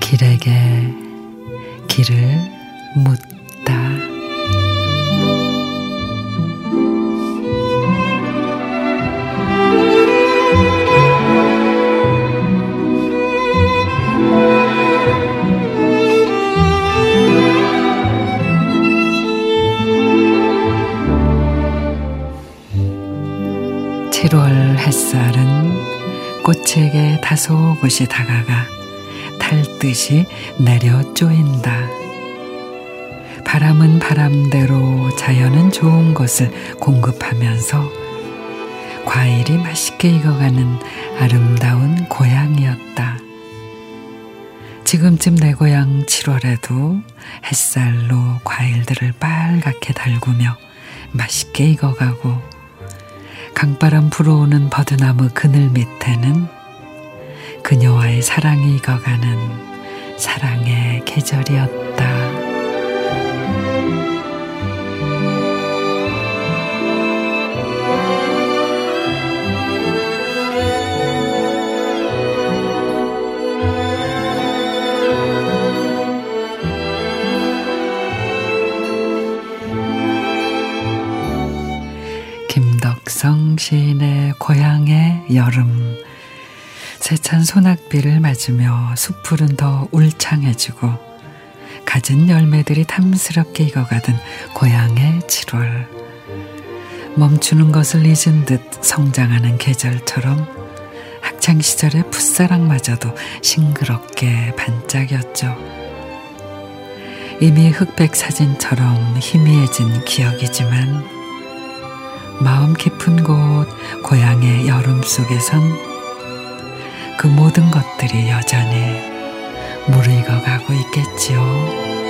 길에게 길을 묻 다. 칠월 햇살은 꽃에게 다소 곳이 다가가 탈듯이 내려 쪼인다. 바람은 바람대로 자연은 좋은 것을 공급하면서 과일이 맛있게 익어가는 아름다운 고향이었다. 지금쯤 내 고향 7월에도 햇살로 과일들을 빨갛게 달구며 맛있게 익어가고 강바람 불어오는 버드나무 그늘 밑에는 그녀와의 사랑이 익어가는 사랑의 계절이었다. 김덕성 시인의 고향의 여름 세찬 소낙비를 맞으며 숲풀은 더 울창해지고 갖은 열매들이 탐스럽게 익어가던 고향의 7월 멈추는 것을 잊은 듯 성장하는 계절처럼 학창 시절의 풋사랑마저도 싱그럽게 반짝였죠. 이미 흑백 사진처럼 희미해진 기억이지만 마음 깊은 곳 고향의 여름 속에선 그 모든 것들이 여전히 무르익어 가고 있겠지요.